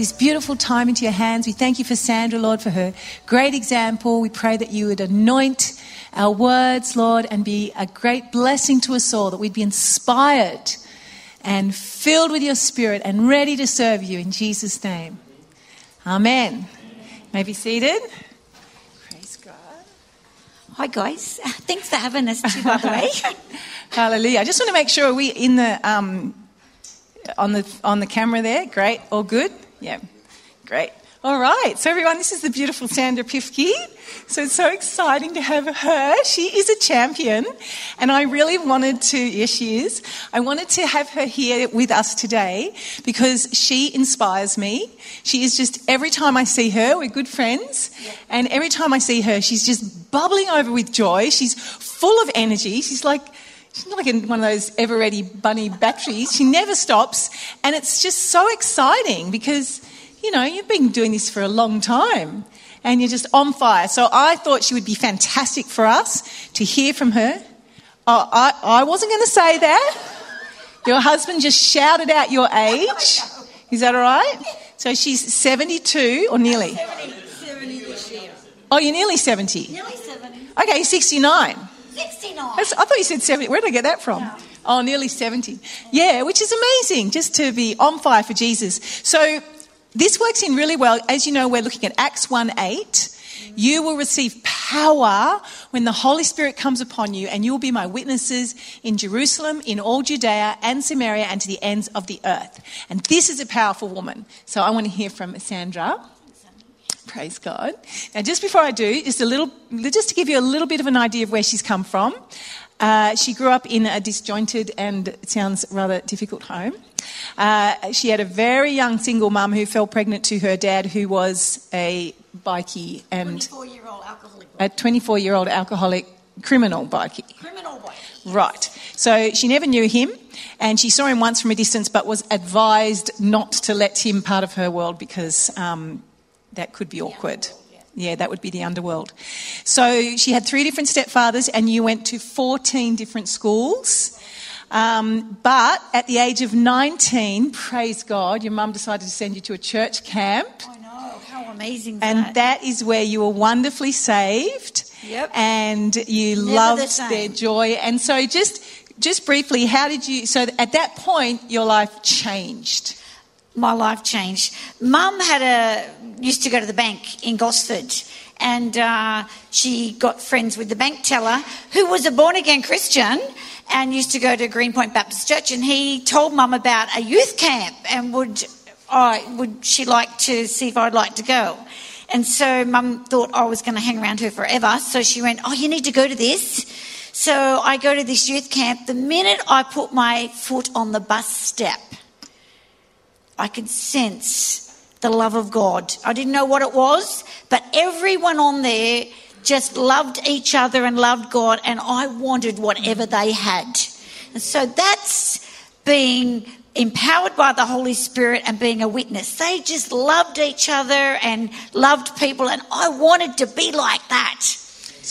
this beautiful time into your hands. We thank you for Sandra, Lord, for her great example. We pray that you would anoint our words, Lord, and be a great blessing to us all, that we'd be inspired and filled with your spirit and ready to serve you in Jesus' name. Amen. May be seated. Praise God. Hi guys, thanks for having us too, by the way. Hallelujah. I just want to make sure we in the um, on the on the camera there. Great, all good. Yeah, great. All right. So everyone, this is the beautiful Sandra Piefke. So it's so exciting to have her. She is a champion, and I really wanted to. Yes, she is. I wanted to have her here with us today because she inspires me. She is just every time I see her, we're good friends, and every time I see her, she's just bubbling over with joy. She's full of energy. She's like She's not like one of those ever ready bunny batteries. She never stops. And it's just so exciting because, you know, you've been doing this for a long time and you're just on fire. So I thought she would be fantastic for us to hear from her. Oh, I, I wasn't going to say that. Your husband just shouted out your age. Is that all right? So she's 72 or nearly? 70, 70 this year. Oh, you're nearly 70. Nearly 70. Okay, 69. 69. That's- I thought you said 70. Where did I get that from? Oh, nearly 70. Yeah, which is amazing just to be on fire for Jesus. So this works in really well. As you know, we're looking at Acts 1 8. You will receive power when the Holy Spirit comes upon you, and you will be my witnesses in Jerusalem, in all Judea and Samaria, and to the ends of the earth. And this is a powerful woman. So I want to hear from Sandra. Praise God. Now, just before I do, just a little, just to give you a little bit of an idea of where she's come from. Uh, she grew up in a disjointed and it sounds rather difficult home. Uh, she had a very young single mum who fell pregnant to her dad, who was a bikie and 24 year old alcoholic. a 24 year old alcoholic criminal bikie. Criminal boy. Right. So she never knew him, and she saw him once from a distance, but was advised not to let him part of her world because um, that could be awkward. Yeah, that would be the underworld. So she had three different stepfathers, and you went to 14 different schools. Um, but at the age of 19, praise God, your mum decided to send you to a church camp. I know, how amazing is And that? that is where you were wonderfully saved. Yep. And you Never loved same. their joy. And so just just briefly, how did you so at that point your life changed? My life changed. Mum had a used to go to the bank in Gosford, and uh, she got friends with the bank teller who was a born again Christian and used to go to Greenpoint Baptist Church. And he told Mum about a youth camp and would I would she like to see if I'd like to go. And so Mum thought I was going to hang around her forever, so she went, "Oh, you need to go to this." So I go to this youth camp. The minute I put my foot on the bus step, I could sense the love of God. I didn't know what it was, but everyone on there just loved each other and loved God, and I wanted whatever they had. And so that's being empowered by the Holy Spirit and being a witness. They just loved each other and loved people, and I wanted to be like that.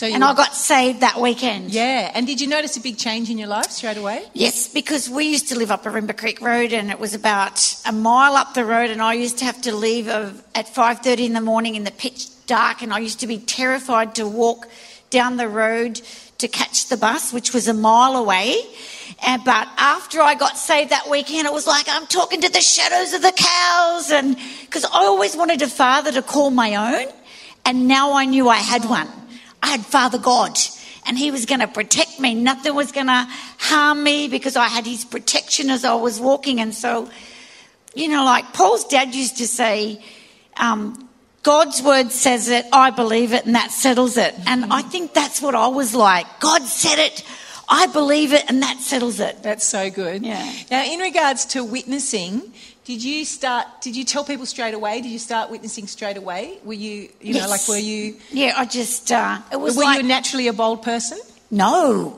So And I got saved that weekend. Yeah. And did you notice a big change in your life straight away? Yes, because we used to live up Arimba Creek Road, and it was about a mile up the road, and I used to have to leave at five thirty in the morning in the pitch dark, and I used to be terrified to walk down the road to catch the bus, which was a mile away. And, but after I got saved that weekend, it was like I'm talking to the shadows of the cows, and because I always wanted a father to call my own, and now I knew I had one. I had Father God, and He was going to protect me. Nothing was going to harm me because I had His protection as I was walking. And so, you know, like Paul's dad used to say, um, God's word says it, I believe it, and that settles it. And I think that's what I was like. God said it, I believe it, and that settles it. That's so good. Yeah. Now, in regards to witnessing, Did you start? Did you tell people straight away? Did you start witnessing straight away? Were you, you know, like were you? Yeah, I just, uh, it was Were like, you naturally a bold person? no.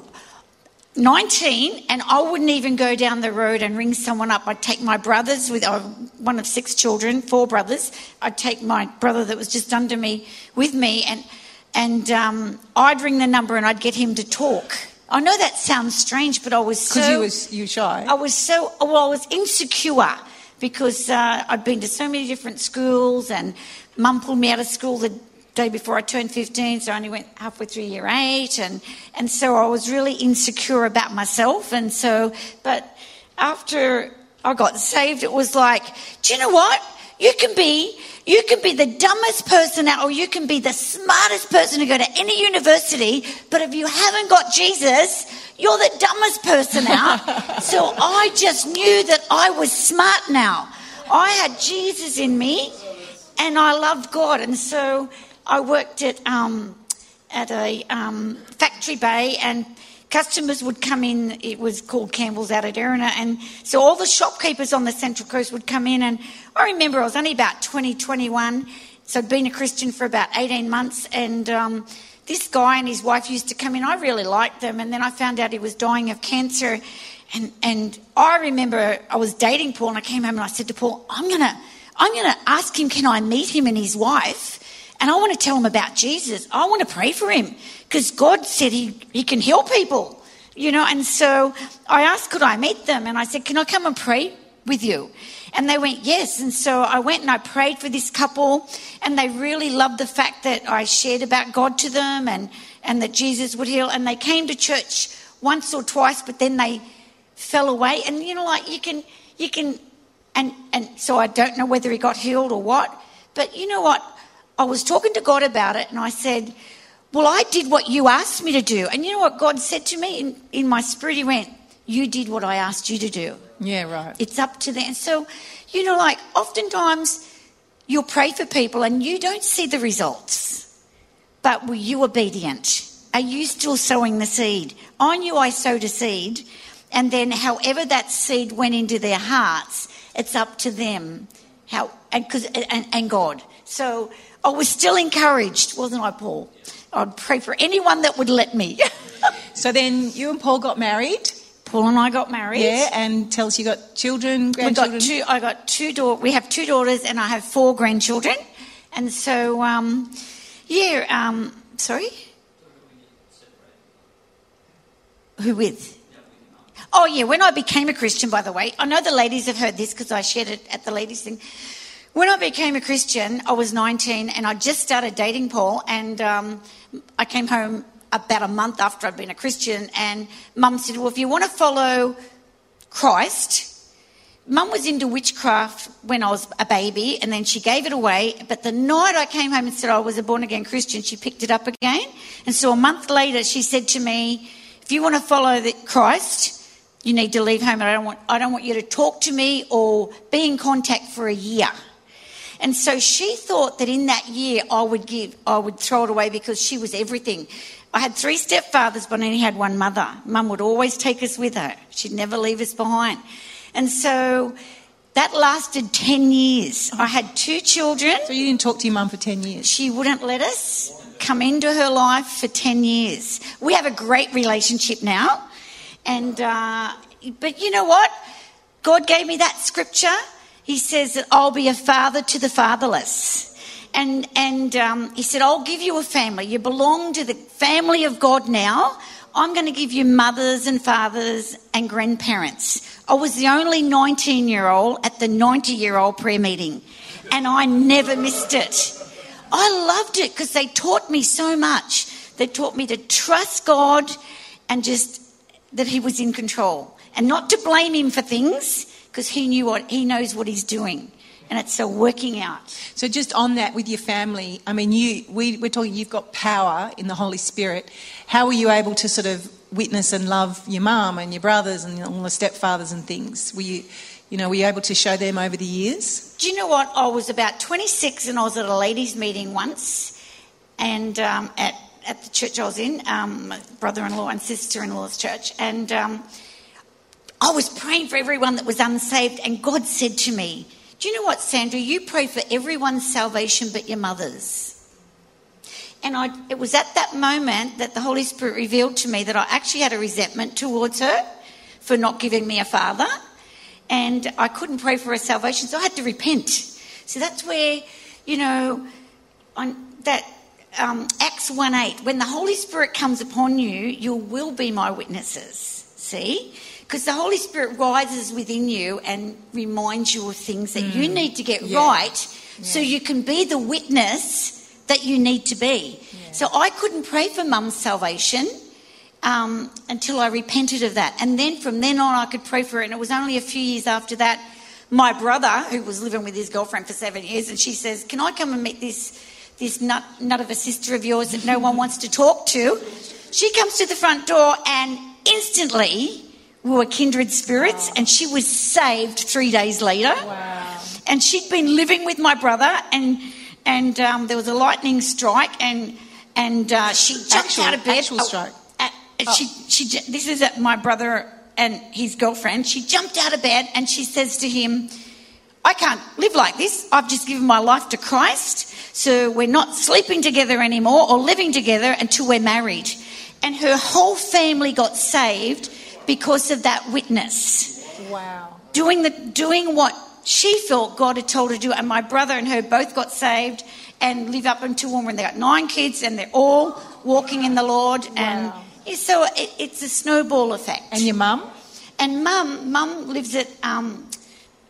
19, and I wouldn't even go down the road and ring someone up. I'd take my brothers, with uh, one of six children, four brothers. I'd take my brother that was just under me with me, and, and um, I'd ring the number and I'd get him to talk. I know that sounds strange, but I was so. Because you was you were shy. I was so well. I was insecure because uh, I'd been to so many different schools, and Mum pulled me out of school the day before I turned fifteen, so I only went halfway through year eight, and and so I was really insecure about myself, and so but after I got saved, it was like, do you know what? You can be you can be the dumbest person out, or you can be the smartest person to go to any university, but if you haven't got Jesus, you're the dumbest person out. so I just knew that I was smart now. I had Jesus in me, and I loved God, and so I worked at um, at a um, factory bay and customers would come in it was called campbell's out at erina and so all the shopkeepers on the central coast would come in and i remember i was only about 20 21 so i'd been a christian for about 18 months and um, this guy and his wife used to come in i really liked them and then i found out he was dying of cancer and, and i remember i was dating paul and i came home and i said to paul i'm going to i'm going to ask him can i meet him and his wife and I want to tell him about Jesus. I want to pray for him because God said he, he can heal people, you know. And so I asked, could I meet them? And I said, can I come and pray with you? And they went, yes. And so I went and I prayed for this couple, and they really loved the fact that I shared about God to them and, and that Jesus would heal. And they came to church once or twice, but then they fell away. And you know, like you can, you can, and, and so I don't know whether he got healed or what. But you know what? I was talking to God about it and I said, Well, I did what you asked me to do. And you know what God said to me in, in my spirit? He went, You did what I asked you to do. yeah, right. It's up to them. So, you know, like oftentimes you'll pray for people and you don't see the results. But were you obedient? Are you still sowing the seed? I knew I sowed a seed, and then however that seed went into their hearts, it's up to them. How and, cause, and, and God. So I was still encouraged, wasn't I, Paul? I'd pray for anyone that would let me. So then you and Paul got married. Paul and I got married. Yeah, and tell us you got children, We grandchildren. got two. I got two daughters. We have two daughters, and I have four grandchildren. And so, um, yeah. Um, sorry. Who with? Oh yeah. When I became a Christian, by the way, I know the ladies have heard this because I shared it at the ladies thing. When I became a Christian, I was 19, and I just started dating Paul, and um, I came home about a month after I'd been a Christian, and Mum said, "Well, if you want to follow Christ." Mum was into witchcraft when I was a baby and then she gave it away. But the night I came home and said I was a born again Christian, she picked it up again. And so a month later, she said to me, If you want to follow Christ, you need to leave home. I don't, want, I don't want you to talk to me or be in contact for a year. And so she thought that in that year I would give, I would throw it away because she was everything. I had three stepfathers, but I only had one mother. Mum would always take us with her. She'd never leave us behind. And so that lasted 10 years. I had two children. so you didn't talk to your mum for 10 years. She wouldn't let us come into her life for 10 years. We have a great relationship now. And, uh, but you know what? God gave me that scripture. He says that I'll be a father to the fatherless. And, and um, he said, I'll give you a family. You belong to the family of God now. I'm going to give you mothers and fathers and grandparents. I was the only 19 year old at the 90 year old prayer meeting, and I never missed it. I loved it because they taught me so much. They taught me to trust God and just that He was in control and not to blame Him for things because He knew what He knows what He's doing, and it's a working out. So just on that with your family, I mean, you we, we're talking you've got power in the Holy Spirit. How were you able to sort of witness and love your mum and your brothers and all the stepfathers and things? Were you, you know, were you able to show them over the years? Do you know what? I was about 26 and I was at a ladies' meeting once, and um, at at the church I was in, um, brother-in-law and sister-in-law's church, and um, I was praying for everyone that was unsaved, and God said to me, Do you know what, Sandra? You pray for everyone's salvation but your mother's. And I, it was at that moment that the Holy Spirit revealed to me that I actually had a resentment towards her for not giving me a father. And I couldn't pray for her salvation, so I had to repent. So that's where, you know, on that um, Acts 1 8, when the Holy Spirit comes upon you, you will be my witnesses. See? Because the Holy Spirit rises within you and reminds you of things that you need to get Yeah. right so you can be the witness that you need to be. So I couldn't pray for mum's salvation um, until I repented of that. And then from then on, I could pray for it. And it was only a few years after that, my brother, who was living with his girlfriend for seven years, and she says, Can I come and meet this, this nut, nut of a sister of yours that no one wants to talk to? She comes to the front door, and instantly, we were kindred spirits, and she was saved three days later Wow. and she'd been living with my brother, and and um, there was a lightning strike, and and uh, she jumped Actual- out of bed. actual strike. uh, uh, She she this is at my brother and his girlfriend. She jumped out of bed and she says to him, "I can't live like this. I've just given my life to Christ, so we're not sleeping together anymore or living together until we're married." And her whole family got saved because of that witness Wow. doing the doing what she felt God had told her to do. And my brother and her both got saved and live up until when they got nine kids, and they're all walking in the Lord. And Wow. yeah, so it, it's a snowball effect. And your mum? And mum, mum lives at. Um,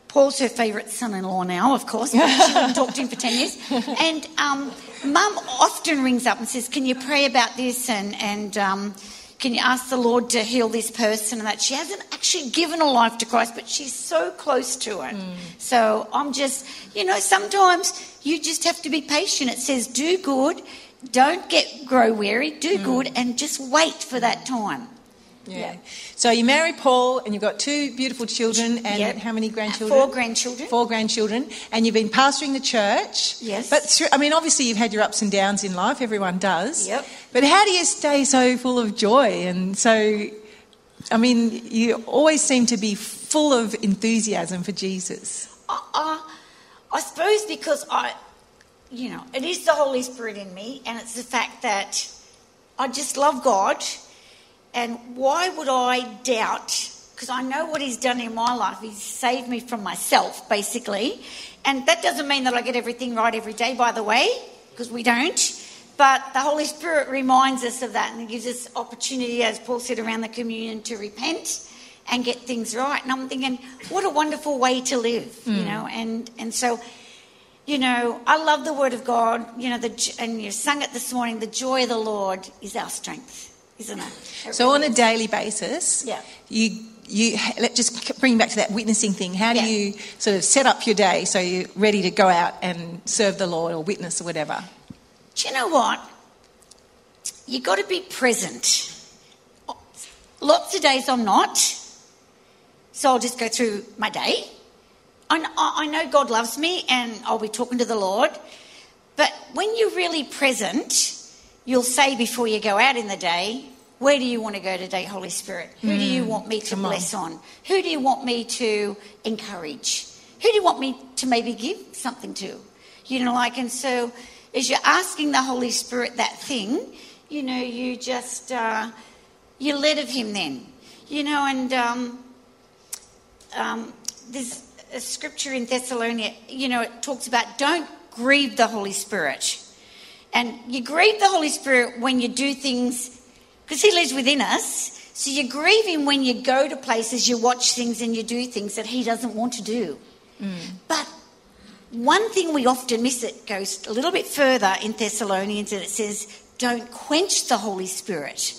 Paul's her favourite son-in-law now, of course. But she wouldn't talk to him for ten years. And um, mum often rings up and says, "Can you pray about this?" And and um, can you ask the Lord to heal this person and that? She hasn't actually given her life to Christ, but she's so close to it. Hmm. So I'm just, you know, sometimes you just have to be patient. It says, "Do good." Don't get grow weary. Do hmm. good and just wait for that time. Yeah. So you marry Paul and you've got two beautiful children and Yep. how many grandchildren? Four grandchildren. Four grandchildren. And you've been pastoring the church. Yes. But through, I mean, obviously you've had your ups and downs in life. Everyone does. Yep. But how do you stay so full of joy and so, I mean, you always seem to be full of enthusiasm for Jesus. Uh, I suppose because I, you know, it is the Holy Spirit in me, and it's the fact that I just love God. And why would I doubt? Because I know what He's done in my life. He's saved me from myself, basically. And that doesn't mean that I get everything right every day, by the way, because we don't. But the Holy Spirit reminds us of that and gives us opportunity, as Paul said around the communion, to repent and get things right. And I'm thinking, what a wonderful way to live, you hmm. know. And and so, you know, I love the Word of God. You know, the and you sang it this morning. The joy of the Lord is our strength, isn't it? It So on really a daily basis, Yeah. you you let's just bring back to that witnessing thing. How do Yeah. you sort of set up your day so you're ready to go out and serve the Lord or witness or whatever? Do you know what? You've got to be present. Lots of days I'm not, so I'll just go through my day. I I know God loves me, and I'll be talking to the Lord. But when you're really present, you'll say before you go out in the day, "Where do you want to go today, Holy Spirit? Who do you want me to come bless on? Who do you want me to encourage? Who do you want me to maybe give something to? You know, like, and so as you're asking the Holy Spirit that thing, you know, you just, uh, you're led of Him then. You know, and um, um, there's a scripture in Thessalonica, you know, it talks about don't grieve the Holy Spirit. And you grieve the Holy Spirit when you do things, because He lives within us. So you grieve Him when you go to places, you watch things, and you do things that He doesn't want to do. Mm. But one thing we often miss, it goes a little bit further in Thessalonians, and it says, don't quench the Holy Spirit.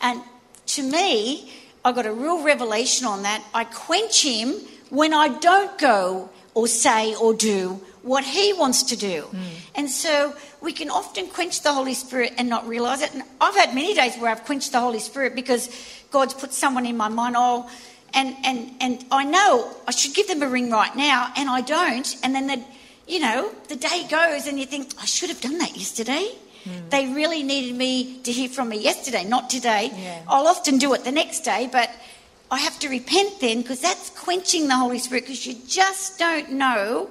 And to me, I got a real revelation on that. I quench Him when I don't go or say or do what He wants to do. Mm. And so we can often quench the Holy Spirit and not realize it. And I've had many days where I've quenched the Holy Spirit because God's put someone in my mind, oh, and, and, and I know I should give them a ring right now, and I don't. And then the, you know, the day goes, and you think I should have done that yesterday. Hmm. They really needed me to hear from me yesterday, not today. Yeah. I'll often do it the next day, but I have to repent then because that's quenching the Holy Spirit because you just don't know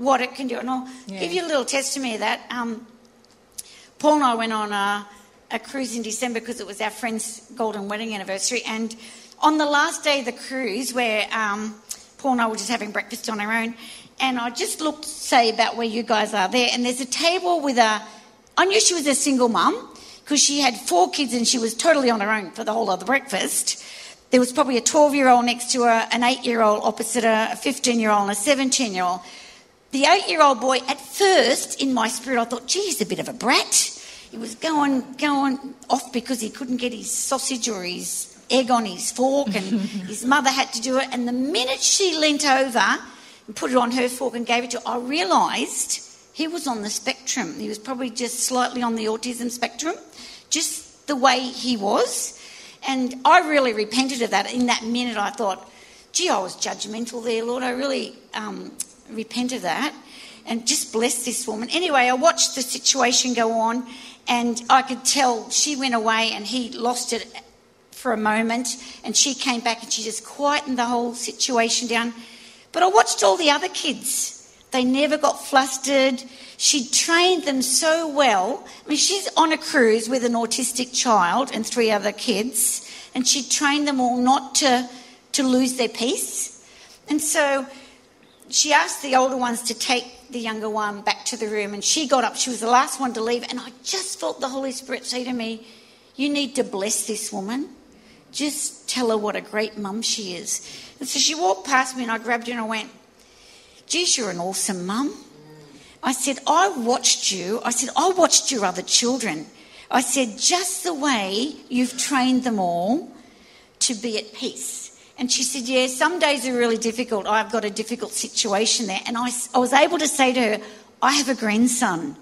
what it can do. And I'll Yeah. give you a little testimony of that. Um, Paul and I went on a, a cruise in December because it was our friend's golden wedding anniversary. And on the last day of the cruise, where um, Paul and I were just having breakfast on our own, and I just looked, say, about where you guys are there, and there's a table with a. I knew she was a single mum because she had four kids and she was totally on her own for the whole of the breakfast. There was probably a 12 year old next to her, an 8 year old opposite her, a 15 year old, and a 17 year old. The 8 year old boy, at first, in my spirit, I thought, gee, he's a bit of a brat. He was going, going off because he couldn't get his sausage or his egg on his fork, and his mother had to do it. And the minute she leant over and put it on her fork and gave it to her, I realised he was on the spectrum. He was probably just slightly on the autism spectrum, just the way he was. And I really repented of that. In that minute, I thought, gee, I was judgmental there, Lord. I really um, repent of that and just bless this woman. Anyway, I watched the situation go on, and I could tell she went away and he lost it for a moment, and she came back and she just quietened the whole situation down. But I watched all the other kids. They never got flustered. She trained them so well. I mean, she's on a cruise with an autistic child and three other kids, and she trained them all not to, to lose their peace. And so she asked the older ones to take the younger one back to the room, and she got up. She was the last one to leave, and I just felt the Holy Spirit say to me, You need to bless this woman. Just tell her what a great mum she is. And so she walked past me, and I grabbed her and I went, Geez, you're an awesome mum. I said, I watched you. I said, I watched your other children. I said, just the way you've trained them all to be at peace. And she said, Yeah, some days are really difficult. I've got a difficult situation there. And I, I was able to say to her, I have a grandson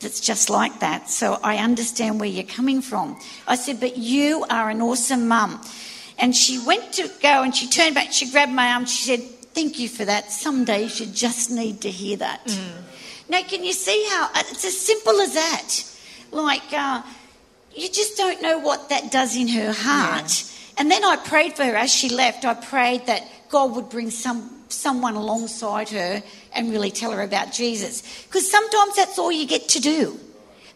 that's just like that. So I understand where you're coming from. I said, But you are an awesome mum. And she went to go and she turned back, she grabbed my arm, she said, Thank you for that. Some days you just need to hear that. Now, can you see how it's as simple as that? Like, uh, you just don't know what that does in her heart. And then I prayed for her as she left. I prayed that God would bring some someone alongside her and really tell her about Jesus. Because sometimes that's all you get to do.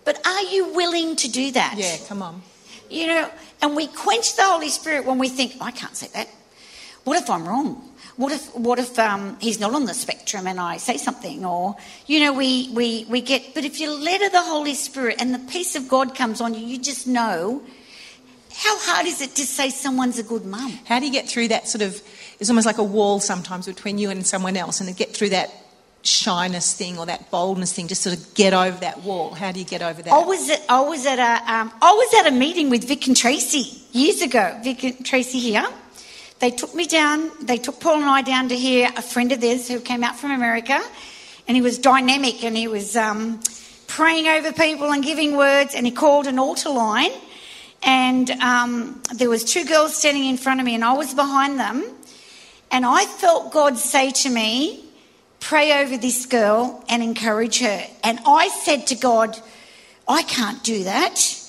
But are you willing to do that? Yeah, come on. You know, and we quench the Holy Spirit when we think, I can't say that. What if I'm wrong? What if what if um, he's not on the spectrum and I say something? Or you know, we, we we get. But if you let the Holy Spirit and the peace of God comes on you, you just know. How hard is it to say someone's a good mum? How do you get through that sort of? It's almost like a wall sometimes between you and someone else, and to get through that shyness thing or that boldness thing, just sort of get over that wall. How do you get over that? I was at I was at a um, I was at a meeting with Vic and Tracy years ago. Vic and Tracy here. They took me down. They took Paul and I down to hear a friend of theirs who came out from America, and he was dynamic and he was um, praying over people and giving words. And he called an altar line, and um, there was two girls standing in front of me, and I was behind them, and I felt God say to me, "Pray over this girl and encourage her." And I said to God, "I can't do that."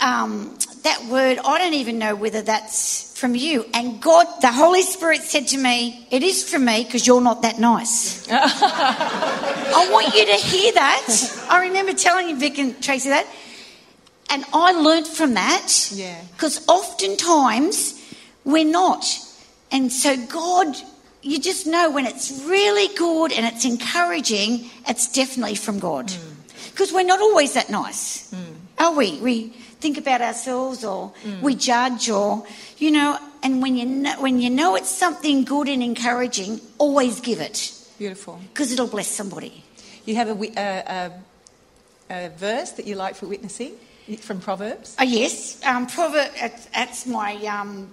um, that word, I don't even know whether that's from you. And God, the Holy Spirit said to me, It is from me because you're not that nice. I want you to hear that. I remember telling you, Vic and Tracy, that. And I learnt from that. Yeah. Because oftentimes we're not. And so God, you just know when it's really good and it's encouraging, it's definitely from God. Mm. Because we're not always that nice, mm. are we? We think about ourselves or mm. we judge or, you know, and when you, know, when you know it's something good and encouraging, always give it Beautiful. because it'll bless somebody. You have a, a, a, a verse that you like for witnessing from Proverbs? Oh, yes. Um, proverb, that's, my um,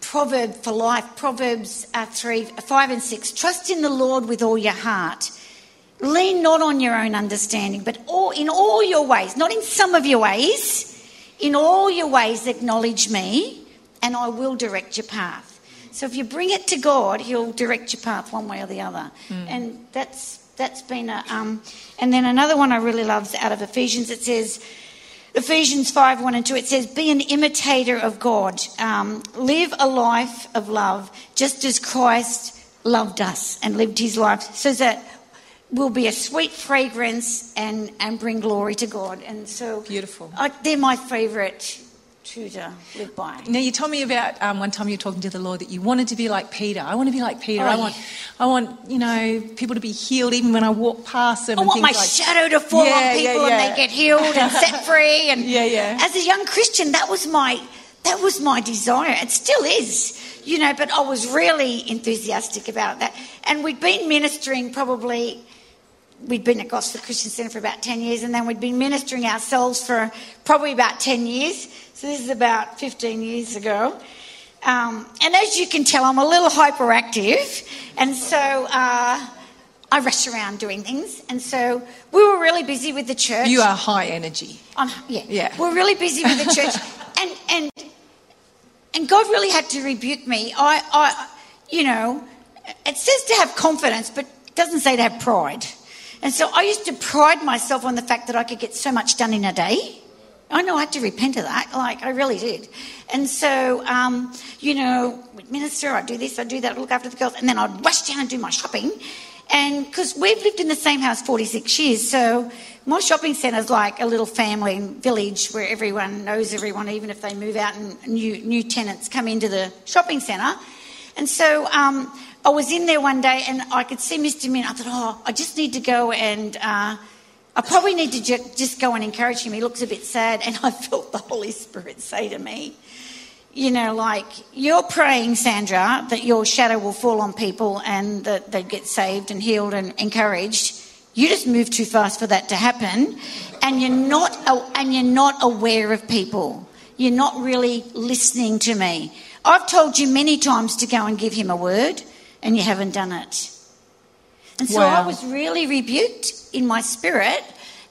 proverb for life. Proverbs uh, 3, 5 and 6. Trust in the Lord with all your heart. Lean not on your own understanding, but all, in all your ways, not in some of your ways, in all your ways acknowledge me, and I will direct your path. So if you bring it to God, He'll direct your path one way or the other. And that's that's been a. Um, and then another one I really love is out of Ephesians. It says, Ephesians 5 1 and 2, it says, Be an imitator of God. Um, live a life of love, just as Christ loved us and lived his life, so that will be a sweet fragrance and, and bring glory to God. And so, Beautiful. I, they're my favourite to live by. Now you told me about um, one time you were talking to the Lord that you wanted to be like Peter. I want to be like Peter. Oh, I yeah. want, I want, you know, people to be healed even when I walk past them. I want my like- shadow to fall Yeah, on yeah, people yeah. and they get healed and set free. And Yeah, yeah. as a young Christian, that was my that was my desire. It still is, you know. But I was really enthusiastic about that. And we'd been ministering probably. We'd been at Gosford Christian Centre for about 10 years, and then we'd been ministering ourselves for probably about 10 years. So this is about 15 years ago. Um, and as you can tell, I'm a little hyperactive, and so uh, I rush around doing things. And so we were really busy with the church. You are high energy. Um, yeah. Yeah. We're really busy with the church, and and and God really had to rebuke me. I, I, you know, it says to have confidence, but it doesn't say to have pride. And so I used to pride myself on the fact that I could get so much done in a day. I know I had to repent of that. Like I really did. And so, um, you know, minister, I'd do this, I'd do that, look after the girls, and then I'd rush down and do my shopping. And because we've lived in the same house 46 years, so my shopping centre's like a little family village where everyone knows everyone, even if they move out and new new tenants come into the shopping centre. And so um, I was in there one day and I could see Mr. Min. I thought, oh, I just need to go and uh, I probably need to ju- just go and encourage him. He looks a bit sad. And I felt the Holy Spirit say to me, you know, like, you're praying, Sandra, that your shadow will fall on people and that they get saved and healed and encouraged. You just move too fast for that to happen, and you're not, and you're not aware of people. You're not really listening to me. I've told you many times to go and give him a word, and you haven't done it. And so I was really rebuked in my spirit,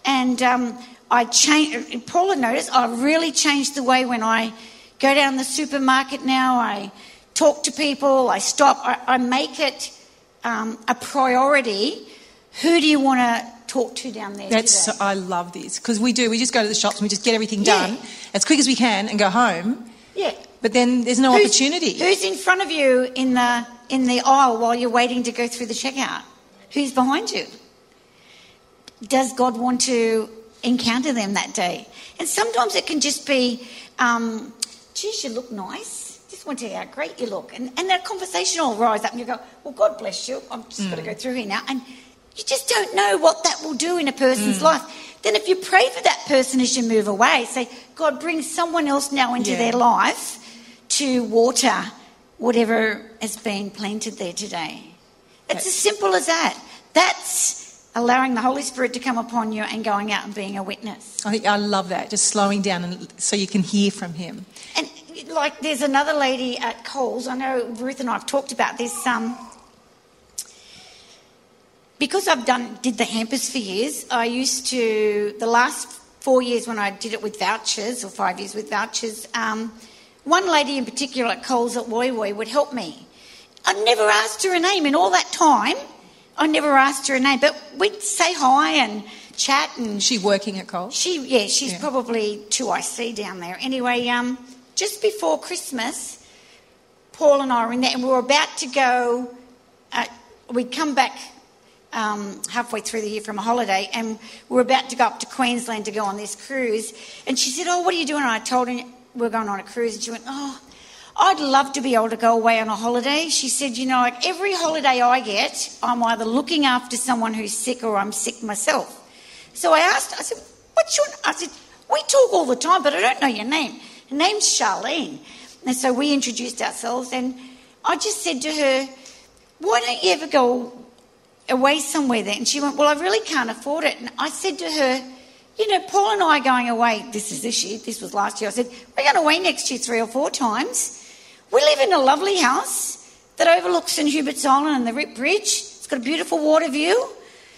and um, I changed. Paula noticed I really changed the way when I go down the supermarket now. I talk to people. I stop. I, I make it um, a priority. Who do you want to talk to down there That's so, I love this because we do. We just go to the shops and we just get everything Yeah. done as quick as we can and go home. yeah. But then there's no Who's- opportunity. Who's in front of you in the in the aisle while you're waiting to go through the checkout? Who's behind you? Does God want to encounter them that day? And sometimes it can just be, um, geez, you look nice. Just want to tell you how great you look. And, and that conversation will rise up and you go, well, God bless you. I've just got to go through here now. And you just don't know what that will do in a person's life. Then if you pray for that person as you move away, say, God, bring someone else now into Yeah. their life to water whatever has been planted there today. It's as simple as that. That's allowing the Holy Spirit to come upon you and going out and being a witness. I think I love that. Just slowing down and so you can hear from him. And like, there's another lady at Coles. I know Ruth and I have talked about this. Um, because I've done did the hampers for years, I used to the last four years when I did it with vouchers or five years with vouchers. Um, one lady in particular at Coles at Woy Woy would help me. I never asked her a name in all that time. I never asked her a name, but we'd say hi and chat and she working at Coles? she, yeah, she's Yeah. probably 2IC down there. Anyway, um, just before Christmas, Paul and I were in there and we were about to go, uh, we'd come back um, halfway through the year from a holiday and we were about to go up to Queensland to go on this cruise. And she said, Oh, what are you doing? And I told her we are going on a cruise. And she went, Oh, I'd love to be able to go away on a holiday. She said, You know, every holiday I get, I'm either looking after someone who's sick or I'm sick myself. So I asked, I said, What's your I said, We talk all the time, but I don't know your name. Her name's Charlene. And so we introduced ourselves, and I just said to her, Why don't you ever go away somewhere then? And she went, Well, I really can't afford it. And I said to her, You know, Paul and I going away. This is this year, this was last year. I said, We're going away next year three or four times. We live in a lovely house that overlooks St Hubert's Island and the Rip Bridge. It's got a beautiful water view.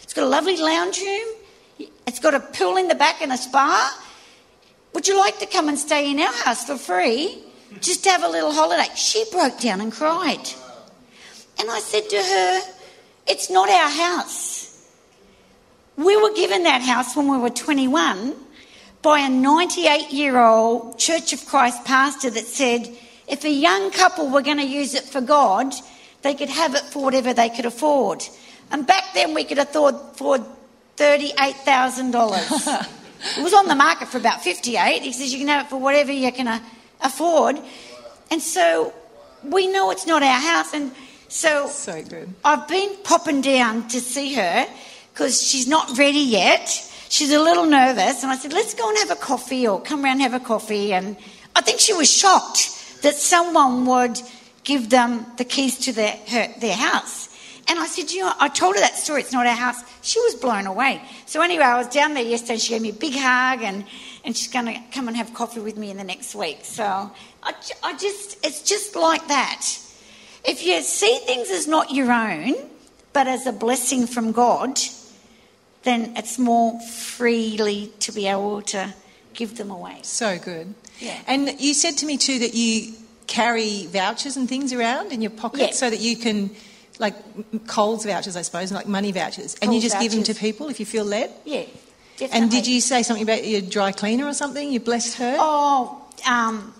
It's got a lovely lounge room. It's got a pool in the back and a spa. Would you like to come and stay in our house for free? Just to have a little holiday. She broke down and cried. And I said to her, It's not our house. We were given that house when we were 21, by a 98 year old Church of Christ pastor that said if a young couple were going to use it for God, they could have it for whatever they could afford. And back then we could afford, afford $38,000. it was on the market for about 58. He says you can have it for whatever you can uh, afford. And so we know it's not our house. And so, So good. I've been popping down to see her because she's not ready yet. She's a little nervous. And I said, let's go and have a coffee or come round and have a coffee. And I think she was shocked that someone would give them the keys to their, her, their house. And I said, you know, I told her that story. It's not our house. She was blown away. So anyway, I was down there yesterday. And She gave me a big hug, and, and she's going to come and have coffee with me in the next week. So I, I just, it's just like that. If you see things as not your own, but as a blessing from God, then it's more freely to be able to give them away. So good. Yeah. And you said to me too that you carry vouchers and things around in your pocket Yeah. so that you can, like Coles vouchers, I suppose, like money vouchers, and you just give them to people if you feel led. Yeah, definitely. And did you say something about your dry cleaner or something? You blessed her. Oh, um,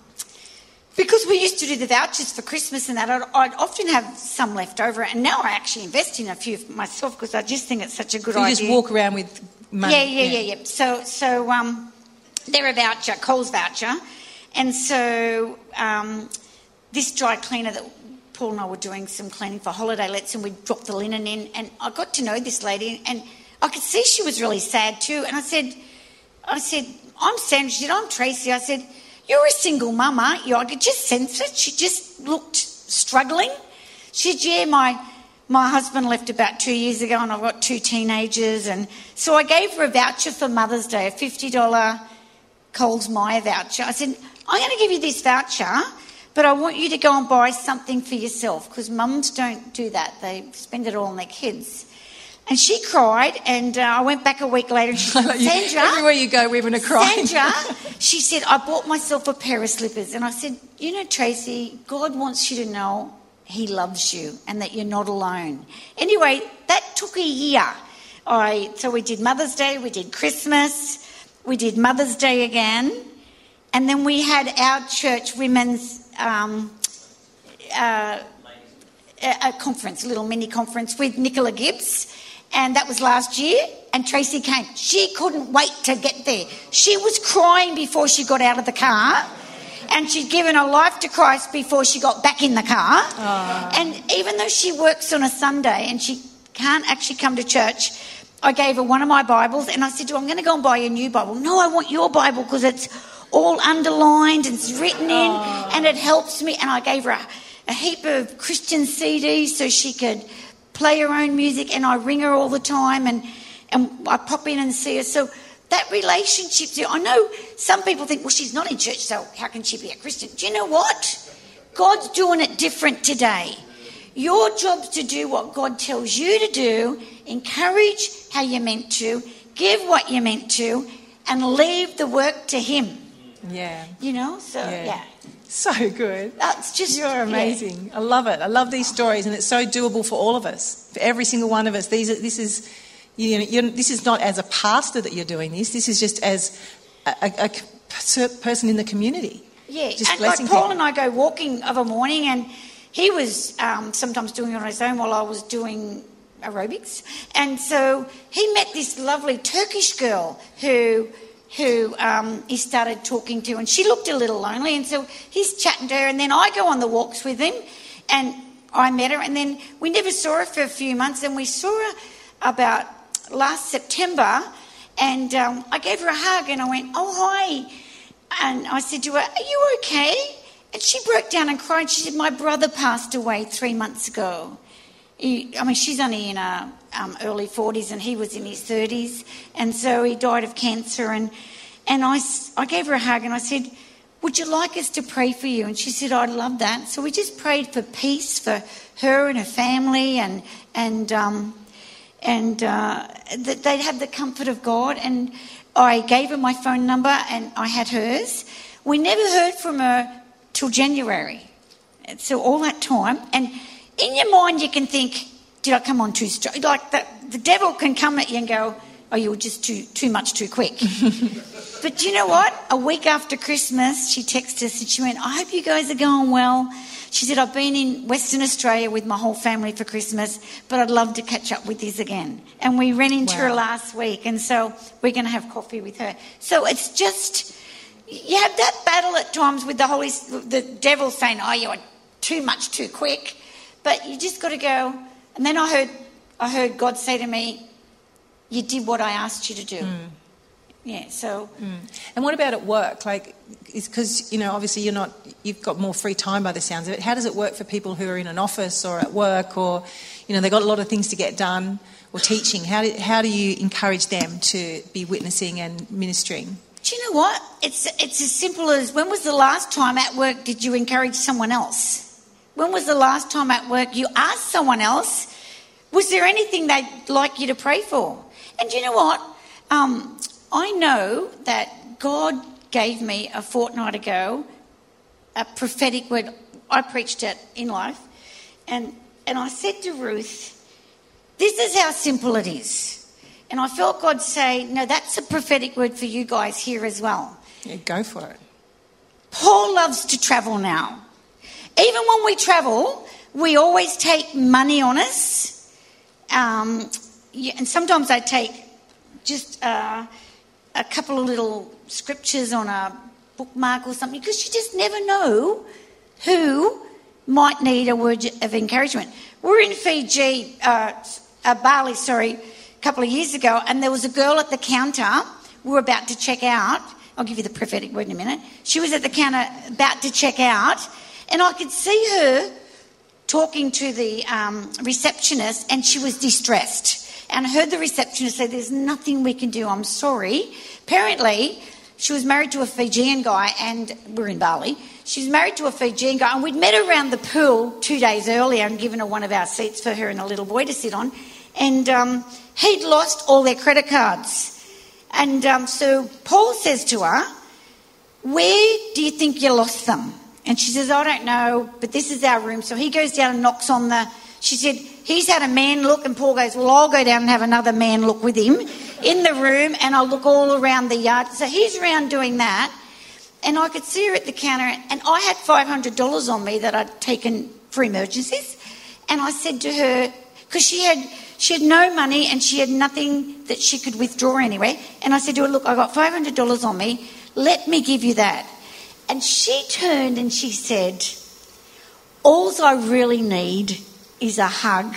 because we used to do the vouchers for Christmas and that, I'd, I'd often have some left over, and now I actually invest in a few myself because I just think it's such a good So you idea. just walk around with money. Yeah, yeah, yeah, yeah. So, so um, they're a voucher, Coles voucher, and so um, this dry cleaner that Paul and I were doing some cleaning for holiday lets, and we dropped the linen in, and I got to know this lady, and I could see she was really sad too, and I said, I said, I'm Sandra. She said, I'm Tracy. I said, You're a single mum, aren't you? I could just sense it. She just looked struggling. She said, Yeah, my my husband left about two years ago, and I've got two teenagers, and so I gave her a voucher for Mother's Day, a fifty dollar Coles Myer voucher. I said, I'm going to give you this voucher, but I want you to go and buy something for yourself because mums don't do that. They spend it all on their kids. And she cried, and uh, I went back a week later and she said, You- Sandra, Everywhere you go, women are crying. Sandra, she said, I bought myself a pair of slippers. And I said, You know, Tracy, God wants you to know He loves you and that you're not alone. Anyway, that took a year. I, so we did Mother's Day, we did Christmas, we did Mother's Day again, and then we had our church women's um, uh, a, a conference, a little mini conference with Nicola Gibbs, and that was last year. And Tracy came. She couldn't wait to get there. She was crying before she got out of the car, and she'd given her life to Christ before she got back in the car. Ah. And even though she works on a Sunday and she can't actually come to church, I gave her one of my Bibles, and I said to her, "I'm going to go and buy you a new Bible." No, I want your Bible because it's all underlined and it's written in, ah. and it helps me. And I gave her a, a heap of Christian CDs so she could play her own music, and I ring her all the time, and and I pop in and see her. So that relationship, I know some people think, well, she's not in church, so how can she be a Christian? Do you know what? God's doing it different today. Your job's to do what God tells you to do, encourage how you're meant to, give what you're meant to, and leave the work to Him. Yeah. You know? So, Yeah. yeah. So good. That's just. You're yeah. amazing. I love it. I love these stories, and it's so doable for all of us, for every single one of us. These are, this is, you know, you're, this is not as a pastor that you're doing this. This is just as a, a, a person in the community. Yeah, Just and blessing like Paul people. and I go walking of a morning, and he was um, sometimes doing it on his own while I was doing aerobics. And so he met this lovely Turkish girl who who um, he started talking to, and she looked a little lonely, and so he's chatting to her, and then I go on the walks with him, and I met her, and then we never saw her for a few months, and we saw her about last September, and um, I gave her a hug, and I went, "Oh hi," and I said to her, "Are you okay?" And she broke down and cried. She said, "My brother passed away three months ago." He, I mean, she's only in her um, early 40s and he was in his 30s. And so he died of cancer. And, and I, I gave her a hug and I said, Would you like us to pray for you? And she said, I'd love that. So we just prayed for peace for her and her family and, and, um, and uh, that they'd have the comfort of God. And I gave her my phone number and I had hers. We never heard from her till January. So all that time, and in your mind you can think, did I come on too strong? Like the, the devil can come at you and go, oh, you were just too, too much too quick. but you know what? A week after Christmas, she texted us and she went, I hope you guys are going well. She said, I've been in Western Australia with my whole family for Christmas, but I'd love to catch up with you again. And we ran into wow. her last week, and so we're going to have coffee with her. So it's just, you have that battle at times with the Holy, the devil saying, oh, you're too much too quick. But you just got to go. And then I heard, I heard God say to me, you did what I asked you to do. Mm. Yeah, so. Mm. And what about at work? Like, because, you know, obviously you're not, you've got more free time by the sounds of it. How does it work for people who are in an office or at work or, you know, they've got a lot of things to get done or teaching? How do, how do you encourage them to be witnessing and ministering? Do you know what? It's, it's as simple as when was the last time at work did you encourage someone else? When was the last time at work you asked someone else, was there anything they'd like you to pray for? And you know what? Um, I know that God gave me a fortnight ago a prophetic word. I preached it in life. And, and I said to Ruth, This is how simple it is. And I felt God say, No, that's a prophetic word for you guys here as well. Yeah, go for it. Paul loves to travel now. Even when we travel, we always take money on us. Um, and sometimes I take just uh, a couple of little scriptures on a bookmark or something because you just never know who might need a word of encouragement. We're in Fiji, uh, uh, Bali, sorry, a couple of years ago, and there was a girl at the counter. We were about to check out. I'll give you the prophetic word in a minute. She was at the counter about to check out, and I could see her talking to the um, receptionist, and she was distressed. And I heard the receptionist say, There's nothing we can do, I'm sorry. Apparently, she was married to a Fijian guy, and we're in Bali. She was married to a Fijian guy, and we'd met around the pool two days earlier and given her one of our seats for her and a little boy to sit on. And um, he'd lost all their credit cards. And um, so Paul says to her, Where do you think you lost them? And she says, I don't know, but this is our room. So he goes down and knocks on the. She said, He's had a man look. And Paul goes, Well, I'll go down and have another man look with him in the room and I'll look all around the yard. So he's around doing that. And I could see her at the counter. And I had $500 on me that I'd taken for emergencies. And I said to her, because she had she had no money and she had nothing that she could withdraw anyway. And I said to her, Look, I got $500 on me. Let me give you that. And she turned and she said, All I really need is a hug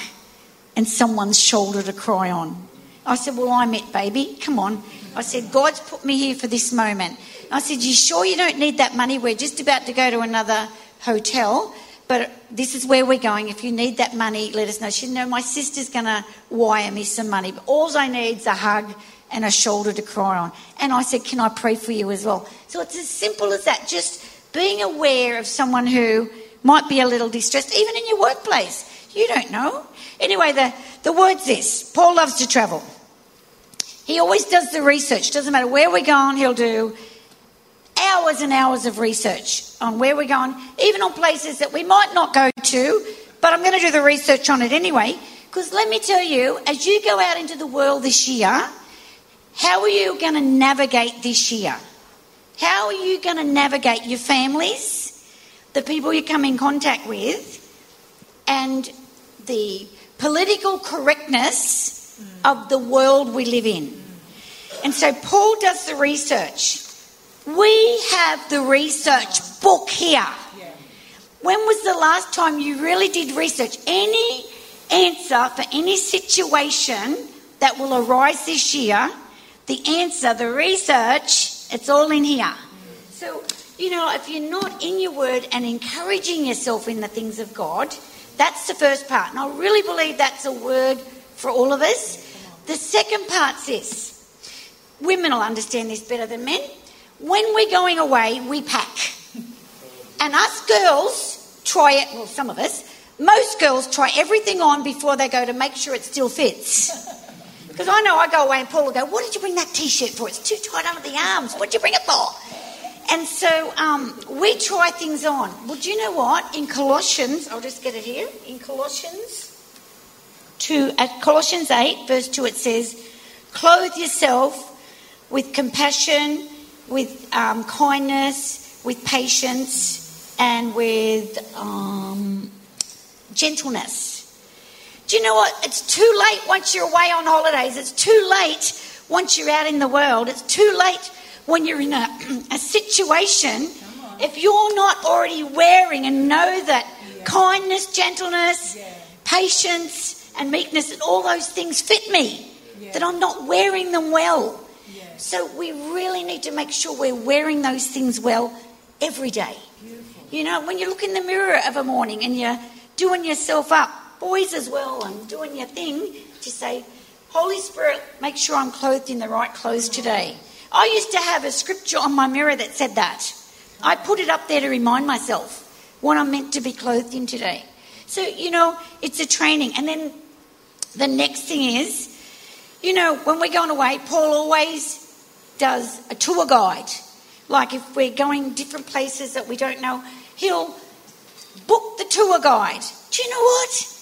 and someone's shoulder to cry on. I said, Well, I'm it, baby. Come on. I said, God's put me here for this moment. I said, You sure you don't need that money? We're just about to go to another hotel, but this is where we're going. If you need that money, let us know. She said, No, my sister's going to wire me some money, but all I need is a hug and a shoulder to cry on. And I said, Can I pray for you as well? So it's as simple as that. Just being aware of someone who might be a little distressed, even in your workplace. You don't know. Anyway, the, the word's this Paul loves to travel. He always does the research. Doesn't matter where we're going, he'll do hours and hours of research on where we're going, even on places that we might not go to, but I'm going to do the research on it anyway. Because let me tell you, as you go out into the world this year, how are you going to navigate this year? How are you going to navigate your families, the people you come in contact with, and the political correctness mm. of the world we live in? And so Paul does the research. We have the research book here. When was the last time you really did research? Any answer for any situation that will arise this year the answer, the research, it's all in here. So, you know, if you're not in your word and encouraging yourself in the things of God, that's the first part. And I really believe that's a word for all of us. The second part's this women will understand this better than men. When we're going away, we pack. And us girls try it, well, some of us, most girls try everything on before they go to make sure it still fits. Because I know I go away and Paul will go, What did you bring that t shirt for? It's too tight under the arms. What did you bring it for? And so um, we try things on. Well, do you know what? In Colossians, I'll just get it here. In Colossians 2, at Colossians 8, verse 2, it says, clothe yourself with compassion, with um, kindness, with patience, and with um, gentleness. Do you know what? It's too late once you're away on holidays. It's too late once you're out in the world. It's too late when you're in a, a situation. If you're not already wearing and know that yeah. kindness, gentleness, yeah. patience, and meekness and all those things fit me, yeah. that I'm not wearing them well. So we really need to make sure we're wearing those things well every day. Beautiful. You know, when you look in the mirror of a morning and you're doing yourself up, boys as well, and doing your thing, to say, Holy Spirit, make sure I'm clothed in the right clothes today. I used to have a scripture on my mirror that said that. I put it up there to remind myself what I'm meant to be clothed in today. So, you know, it's a training. And then the next thing is, you know, when we're going away, Paul always does a tour guide. Like if we're going different places that we don't know, he'll book the tour guide. Do you know what?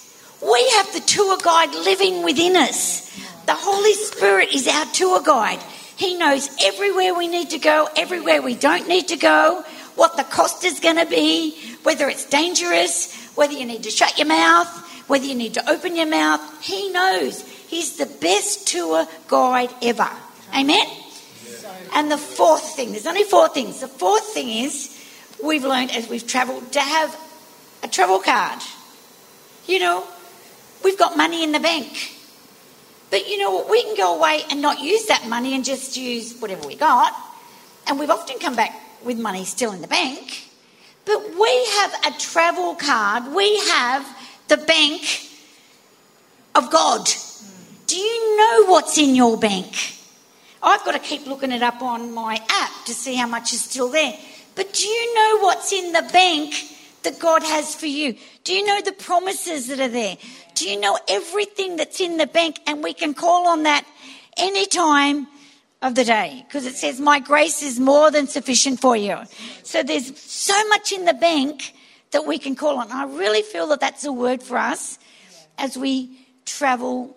We have the tour guide living within us. The Holy Spirit is our tour guide. He knows everywhere we need to go, everywhere we don't need to go, what the cost is going to be, whether it's dangerous, whether you need to shut your mouth, whether you need to open your mouth. He knows. He's the best tour guide ever. Amen? And the fourth thing, there's only four things. The fourth thing is we've learned as we've travelled to have a travel card. You know, we've got money in the bank. But you know what? We can go away and not use that money and just use whatever we got. And we've often come back with money still in the bank. But we have a travel card. We have the bank of God. Do you know what's in your bank? I've got to keep looking it up on my app to see how much is still there. But do you know what's in the bank that God has for you? Do you know the promises that are there? Do you know everything that's in the bank? And we can call on that any time of the day because it says, My grace is more than sufficient for you. So there's so much in the bank that we can call on. I really feel that that's a word for us as we travel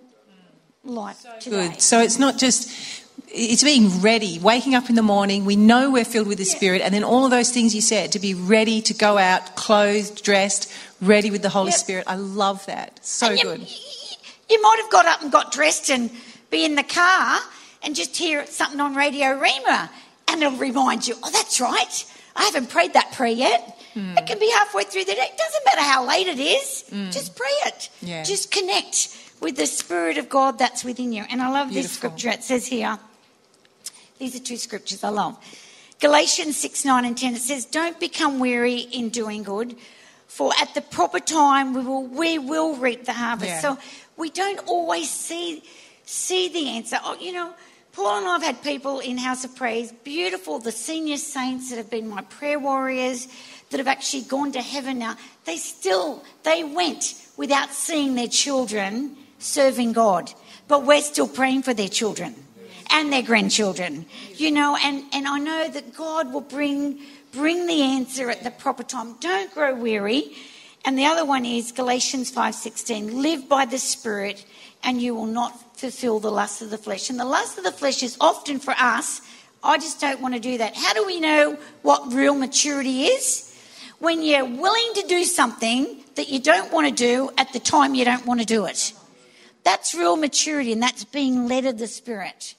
life today. Good. So it's not just it's being ready, waking up in the morning. We know we're filled with the Spirit, and then all of those things you said to be ready to go out, clothed, dressed, ready with the Holy yep. Spirit. I love that. So you, good. You might have got up and got dressed and be in the car and just hear something on Radio Rhema, and it'll remind you, oh, that's right. I haven't prayed that prayer yet. Mm. It can be halfway through the day. It doesn't matter how late it is. Mm. Just pray it. Yeah. Just connect with the Spirit of God that's within you. And I love Beautiful. this scripture. It says here, these are two scriptures I love. Galatians 6, 9 and 10, it says, Don't become weary in doing good, for at the proper time we will, we will reap the harvest. Yeah. So we don't always see, see the answer. Oh, you know, Paul and I have had people in House of Praise, beautiful, the senior saints that have been my prayer warriors, that have actually gone to heaven now. They still, they went without seeing their children serving God. But we're still praying for their children and their grandchildren. You know, and, and I know that God will bring bring the answer at the proper time. Don't grow weary. And the other one is Galatians 5:16, live by the spirit and you will not fulfill the lust of the flesh. And the lust of the flesh is often for us, I just don't want to do that. How do we know what real maturity is? When you're willing to do something that you don't want to do at the time you don't want to do it. That's real maturity and that's being led of the spirit.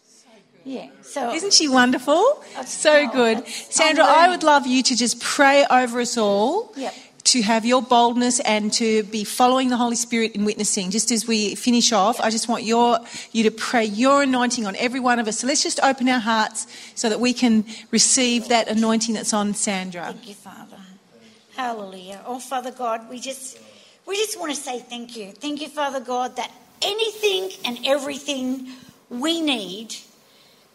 Yeah. So isn't she wonderful? So good, Sandra. I would love you to just pray over us all. Yep. To have your boldness and to be following the Holy Spirit in witnessing. Just as we finish off, I just want your you to pray your anointing on every one of us. So let's just open our hearts so that we can receive that anointing that's on Sandra. Thank you, Father. Hallelujah. Oh, Father God, we just we just want to say thank you. Thank you, Father God, that anything and everything we need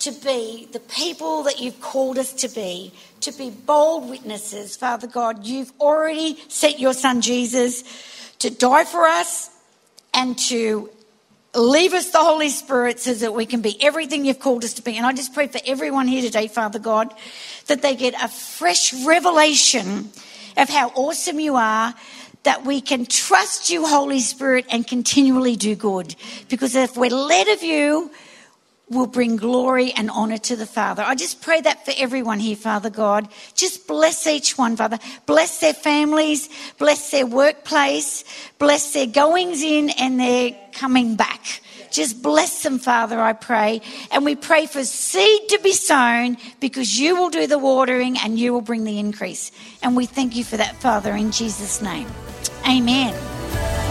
to be the people that you've called us to be, to be bold witnesses. Father God, you've already sent your son Jesus to die for us and to leave us the Holy Spirit so that we can be everything you've called us to be. And I just pray for everyone here today, Father God, that they get a fresh revelation of how awesome you are, that we can trust you, Holy Spirit, and continually do good. Because if we're led of you, will bring glory and honor to the Father. I just pray that for everyone here, Father God. Just bless each one, Father. Bless their families, bless their workplace, bless their goings in and their coming back. Just bless them, Father, I pray. And we pray for seed to be sown because you will do the watering and you will bring the increase. And we thank you for that, Father, in Jesus' name. Amen.